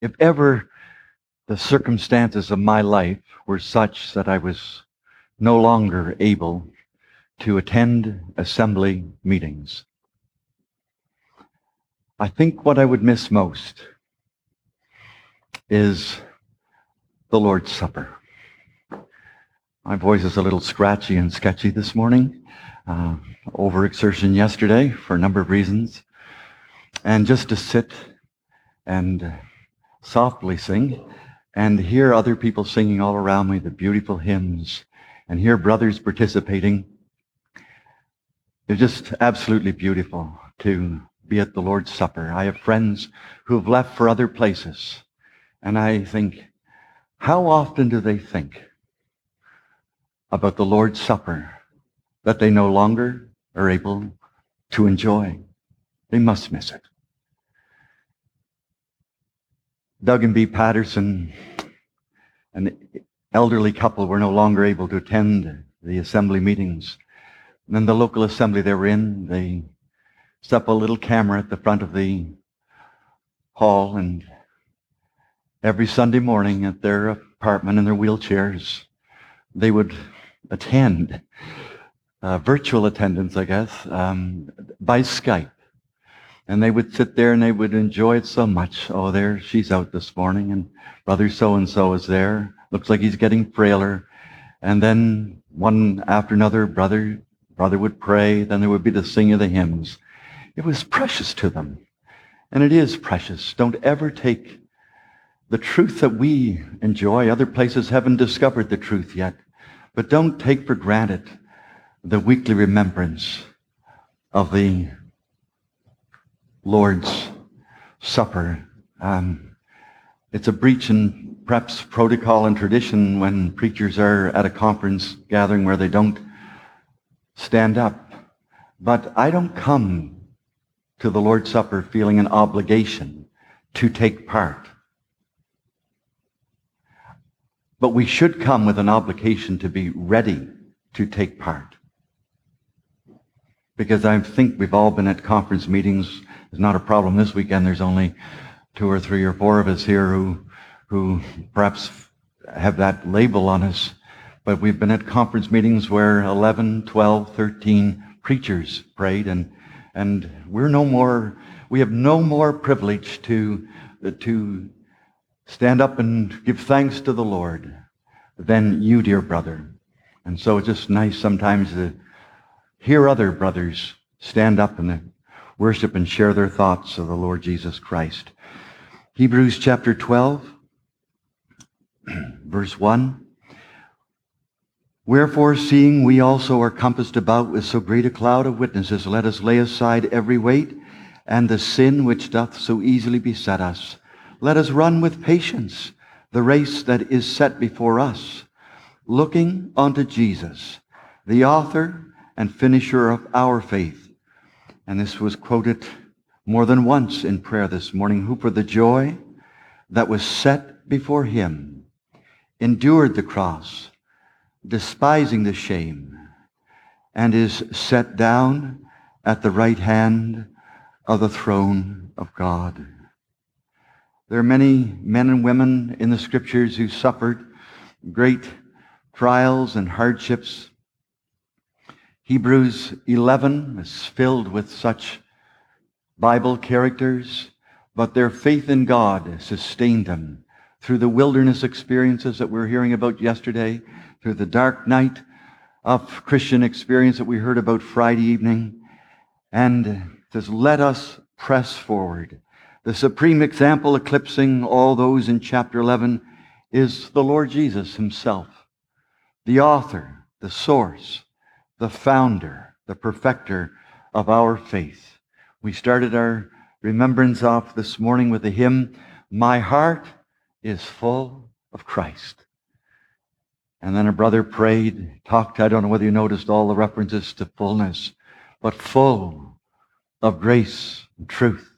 If ever the circumstances of my life were such that I was no longer able to attend assembly meetings, I think what I would miss most is the Lord's Supper. My voice is a little scratchy and sketchy this morning. Uh, overexertion yesterday for a number of reasons. And just to sit and softly sing and hear other people singing all around me the beautiful hymns and hear brothers participating. It's just absolutely beautiful to be at the Lord's Supper. I have friends who have left for other places. And I think, how often do they think about the Lord's Supper that they no longer are able to enjoy. They must miss it. Doug and Bee Patterson, an elderly couple, were no longer able to attend the assembly meetings. And in the local assembly they were in, they set up a little camera at the front of the hall and every Sunday morning at their apartment in their wheelchairs, they would attend, uh, virtual attendance, I guess, um, by Skype. And they would sit there and they would enjoy it so much. Oh, there, she's out this morning, and brother so and so is there. Looks like he's getting frailer. And then one after another, brother, brother would pray. Then there would be the singing of the hymns. It was precious to them. And it is precious. Don't ever take the truth that we enjoy. Other places haven't discovered the truth yet. But don't take for granted the weekly remembrance of the Lord's Supper. Um, it's a breach in perhaps protocol and tradition when preachers are at a conference gathering where they don't stand up. But I don't come to the Lord's Supper feeling an obligation to take part. But we should come with an obligation to be ready to take part. Because I think we've all been at conference meetings. It's not a problem this weekend. There's only two or three or four of us here who, who perhaps have that label on us. But we've been at conference meetings where 11, 12, 13 preachers prayed and, and we're no more, we have no more privilege to, to stand up and give thanks to the Lord than you, dear brother. And so it's just nice sometimes to hear other brothers stand up and worship and share their thoughts of the Lord Jesus Christ. Hebrews chapter 12, verse 1. Wherefore, seeing we also are compassed about with so great a cloud of witnesses, let us lay aside every weight and the sin which doth so easily beset us let us run with patience the race that is set before us, looking unto Jesus, the author and finisher of our faith. And this was quoted more than once in prayer this morning, who for the joy that was set before him endured the cross, despising the shame, and is set down at the right hand of the throne of God. There are many men and women in the scriptures who suffered great trials and hardships. Hebrews 11 is filled with such Bible characters, but their faith in God sustained them through the wilderness experiences that we are hearing about yesterday, through the dark night of Christian experience that we heard about Friday evening. And says, let us press forward the supreme example eclipsing all those in chapter 11 is the Lord Jesus himself, the author, the source, the founder, the perfecter of our faith. We started our remembrance off this morning with the hymn, My Heart is Full of Christ. And then a brother prayed, talked, I don't know whether you noticed all the references to fullness, but full of grace and truth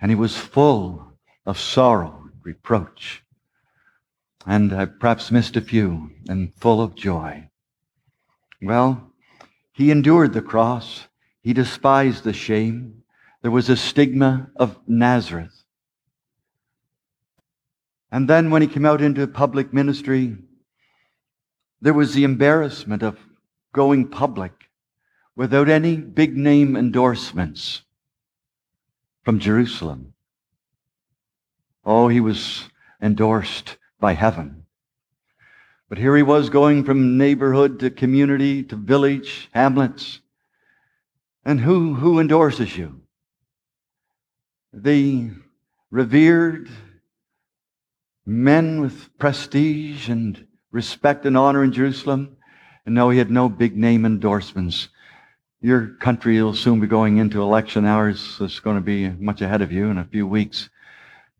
and he was full of sorrow, and reproach, and I perhaps missed a few, and full of joy. Well, he endured the cross. He despised the shame. There was a stigma of Nazareth. And then when he came out into public ministry, there was the embarrassment of going public without any big name endorsements from Jerusalem. Oh, he was endorsed by heaven. But here he was going from neighborhood to community to village, hamlets. And who, who endorses you? The revered men with prestige and respect and honor in Jerusalem. And no, he had no big name endorsements. Your country will soon be going into election hours. It's going to be much ahead of you in a few weeks.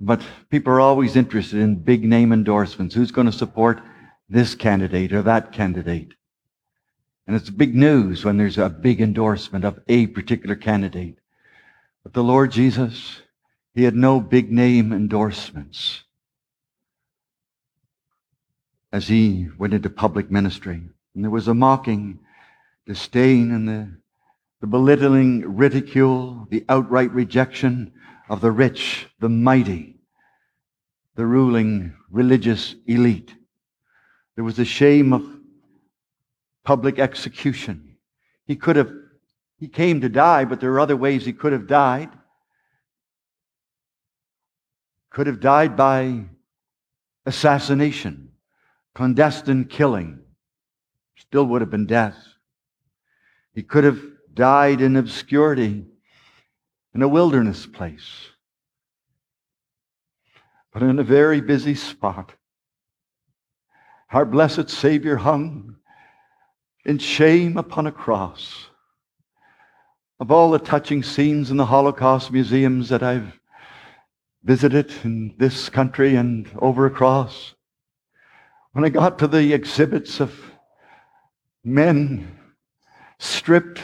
But people are always interested in big name endorsements. Who's going to support this candidate or that candidate? And it's big news when there's a big endorsement of a particular candidate. But the Lord Jesus, he had no big name endorsements as he went into public ministry. And there was a mocking, disdain, and the, the belittling ridicule, the outright rejection of the rich, the mighty, the ruling religious elite. There was the shame of public execution. He could have, he came to die, but there are other ways he could have died. Could have died by assassination, clandestine killing. Still would have been death. He could have died in obscurity in a wilderness place, but in a very busy spot. Our blessed Savior hung in shame upon a cross. Of all the touching scenes in the Holocaust museums that I've visited in this country and over across, when I got to the exhibits of men stripped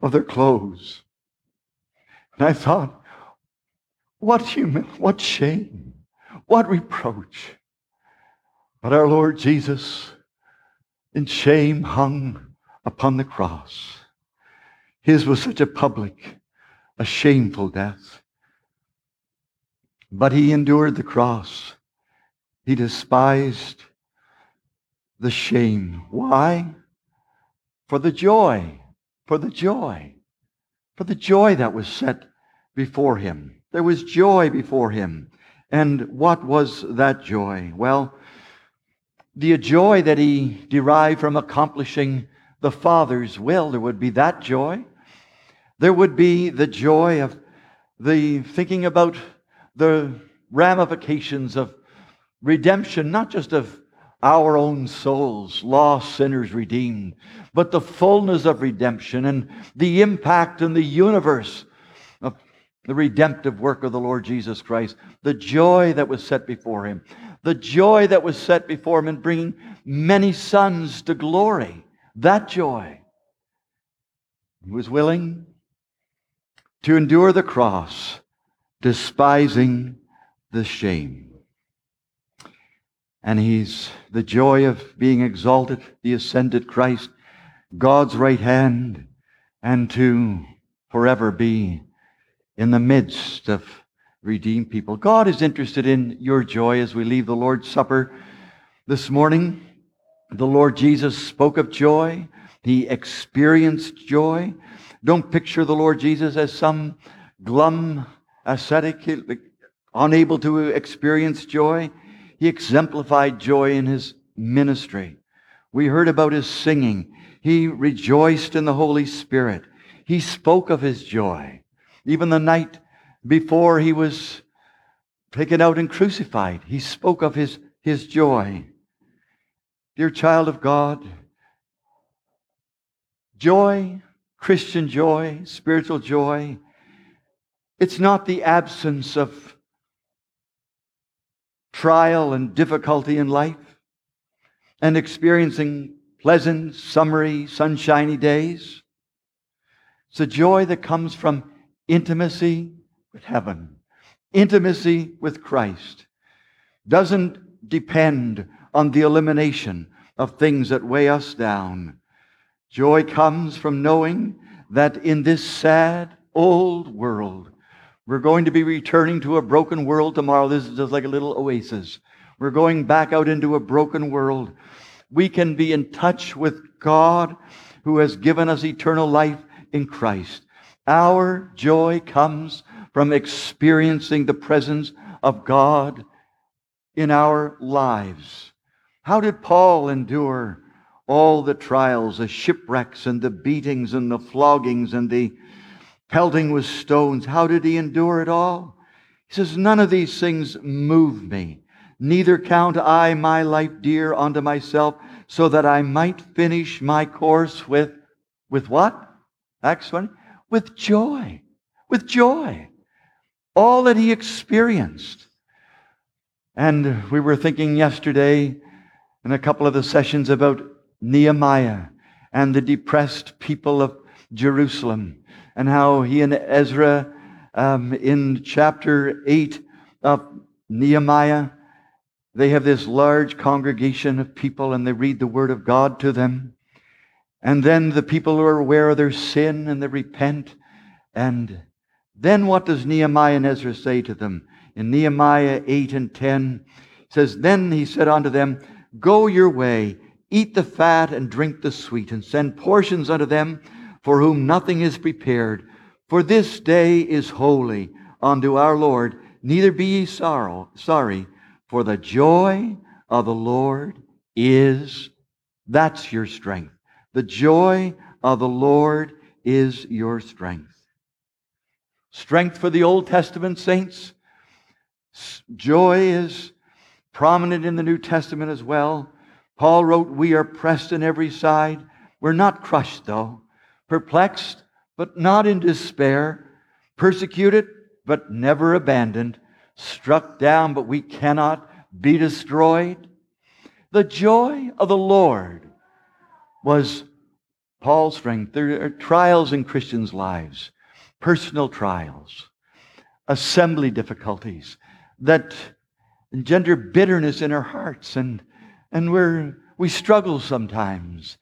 of their clothes, and I thought, what human, what shame, what reproach. But our Lord Jesus, in shame, hung upon the cross. His was such a public, a shameful death. But he endured the cross. He despised the shame. Why? For the joy, for the joy for the joy that was set before him. There was joy before him. And what was that joy? Well, the joy that he derived from accomplishing the Father's will, there would be that joy. There would be the joy of the thinking about the ramifications of redemption, not just of our own souls, lost sinners redeemed, but the fullness of redemption and the impact in the universe of the redemptive work of the Lord Jesus Christ, the joy that was set before him, the joy that was set before him in bringing many sons to glory, that joy. He was willing to endure the cross, despising the shame. And he's the joy of being exalted, the ascended Christ, God's right hand, and to forever be in the midst of redeemed people. God is interested in your joy as we leave the Lord's Supper this morning. The Lord Jesus spoke of joy. He experienced joy. Don't picture the Lord Jesus as some glum ascetic, unable to experience joy. He exemplified joy in his ministry. We heard about his singing. He rejoiced in the Holy Spirit. He spoke of his joy. Even the night before he was taken out and crucified, he spoke of his, his joy. Dear child of God, joy, Christian joy, spiritual joy, it's not the absence of trial and difficulty in life and experiencing pleasant, summery, sunshiny days. It's a joy that comes from intimacy heaven, intimacy with Christ. Doesn't depend on the elimination of things that weigh us down. Joy comes from knowing that in this sad, old world, We're going to be returning to a broken world tomorrow. This is just like a little oasis. We're going back out into a broken world. We can be in touch with God who has given us eternal life in Christ. Our joy comes from experiencing the presence of God in our lives. How did Paul endure all the trials, the shipwrecks and the beatings and the floggings and the pelting with stones? How did he endure it all? He says, None of these things move me. Neither count I my life dear unto myself, so that I might finish my course with, with what? Acts 20? With joy. With joy. All that he experienced. And we were thinking yesterday in a couple of the sessions about Nehemiah and the depressed people of Jerusalem and how he and Ezra um, in chapter 8 of Nehemiah, they have this large congregation of people and they read the word of God to them. And then the people are aware of their sin and they repent. And then what does Nehemiah and Ezra say to them? In Nehemiah 8 and 10, it says, Then he said unto them, Go your way, eat the fat and drink the sweet, and send portions unto them for whom nothing is prepared. For this day is holy unto our Lord. Neither be ye sorrow, sorry, for the joy of the Lord is, that's your strength. The joy of the Lord is your strength. Strength for the Old Testament saints. Joy is prominent in the New Testament as well. Paul wrote, We are pressed on every side. We're not crushed, though. Perplexed, but not in despair. Persecuted, but never abandoned. Struck down, but we cannot be destroyed. The joy of the Lord was Paul's strength. There are trials in Christians' lives, personal trials, assembly difficulties that engender bitterness in our hearts, and, and we're, we struggle sometimes.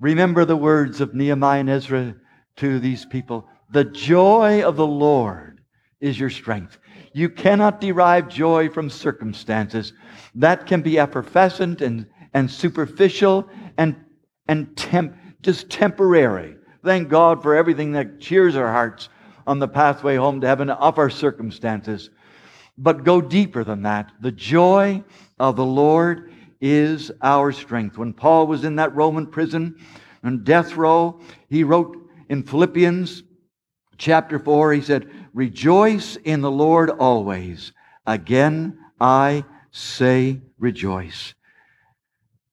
Remember the words of Nehemiah and Ezra to these people The joy of the Lord is your strength. You cannot derive joy from circumstances. That can be effervescent and, and superficial and, and temp, just temporary. Thank God for everything that cheers our hearts on the pathway home to heaven of our circumstances. But go deeper than that. The joy of the Lord is our strength. When Paul was in that Roman prison on death row, he wrote in Philippians chapter 4, he said, Rejoice in the Lord always. Again, I say rejoice.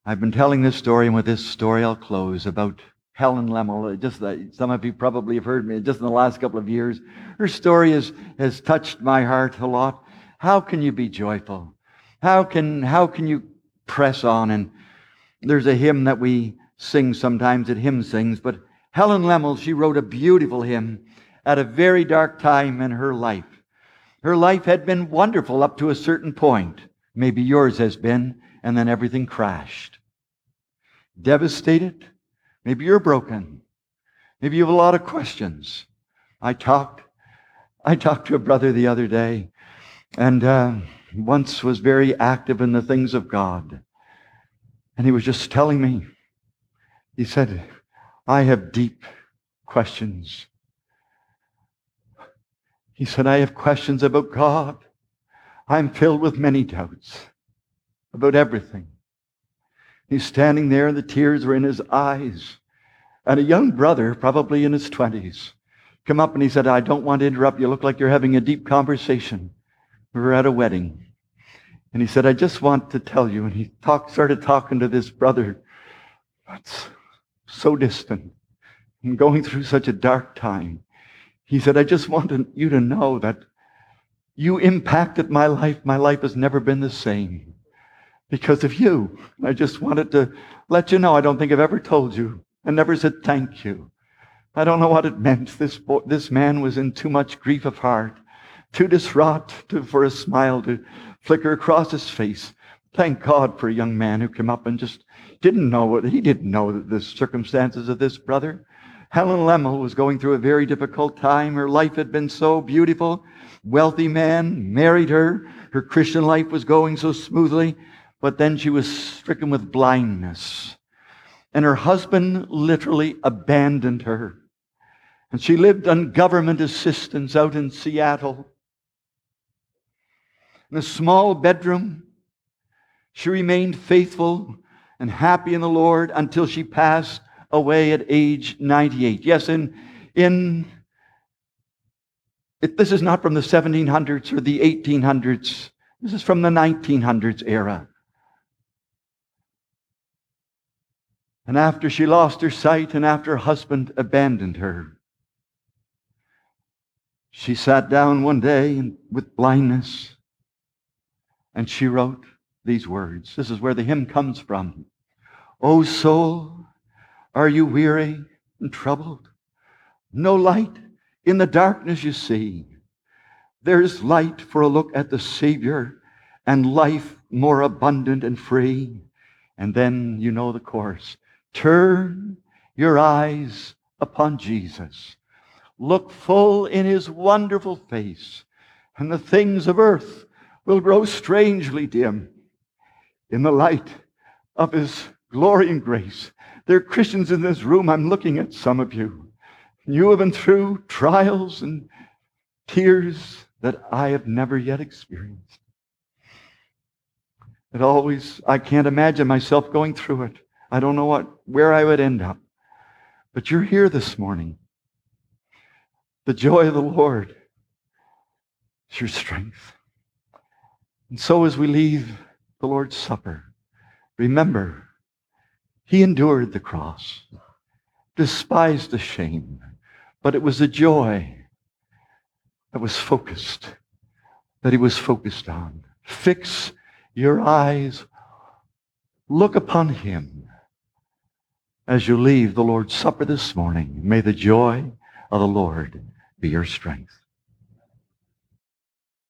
I've been telling this story, and with this story I'll close about Helen Lemmel. Uh, just some of you probably have heard me just in the last couple of years. Her story has, has touched my heart a lot. How can you be joyful? How can, how can you press on? And there's a hymn that we sing sometimes at hymn sings, but Helen Lemmel, she wrote a beautiful hymn at a very dark time in her life. Her life had been wonderful up to a certain point. Maybe yours has been, and then everything crashed. Devastated. Maybe you're broken. Maybe you have a lot of questions. I talked, I talked to a brother the other day and uh, once was very active in the things of God. And he was just telling me, he said, I have deep questions. He said, I have questions about God. I'm filled with many doubts about everything. He's standing there and the tears were in his eyes. And a young brother, probably in his 20s, come up and he said, I don't want to interrupt. You look like you're having a deep conversation. We were at a wedding. And he said, I just want to tell you. And he talk, started talking to this brother that's so distant and going through such a dark time. He said, I just want you to know that you impacted my life. My life has never been the same because of you. I just wanted to let you know. I don't think I've ever told you. I never said thank you. I don't know what it meant. This, boy, this man was in too much grief of heart too distraught to, for a smile to flicker across his face. Thank God for a young man who came up and just didn't know what he didn't know the circumstances of this brother. Helen Lemmel was going through a very difficult time. Her life had been so beautiful. Wealthy man married her. Her Christian life was going so smoothly. But then she was stricken with blindness. And her husband literally abandoned her. And she lived on government assistance out in Seattle. In a small bedroom, she remained faithful and happy in the Lord until she passed away at age 98. Yes, in, in this is not from the 1700s or the 1800s. This is from the 1900s era. And after she lost her sight and after her husband abandoned her, she sat down one day with blindness and she wrote these words. This is where the hymn comes from. O soul, are you weary and troubled? No light in the darkness you see. There's light for a look at the Savior and life more abundant and free. And then you know the course. Turn your eyes upon Jesus. Look full in his wonderful face, and the things of earth will grow strangely dim in the light of his glory and grace. There are Christians in this room. I'm looking at some of you. You have been through trials and tears that I have never yet experienced. It always, I can't imagine myself going through it. I don't know what, where I would end up. But you're here this morning. The joy of the Lord is your strength. And so as we leave the Lord's Supper, remember, he endured the cross, despised the shame, but it was the joy that was focused, that he was focused on. Fix your eyes, look upon him as you leave the Lord's Supper this morning. May the joy of the Lord be your strength.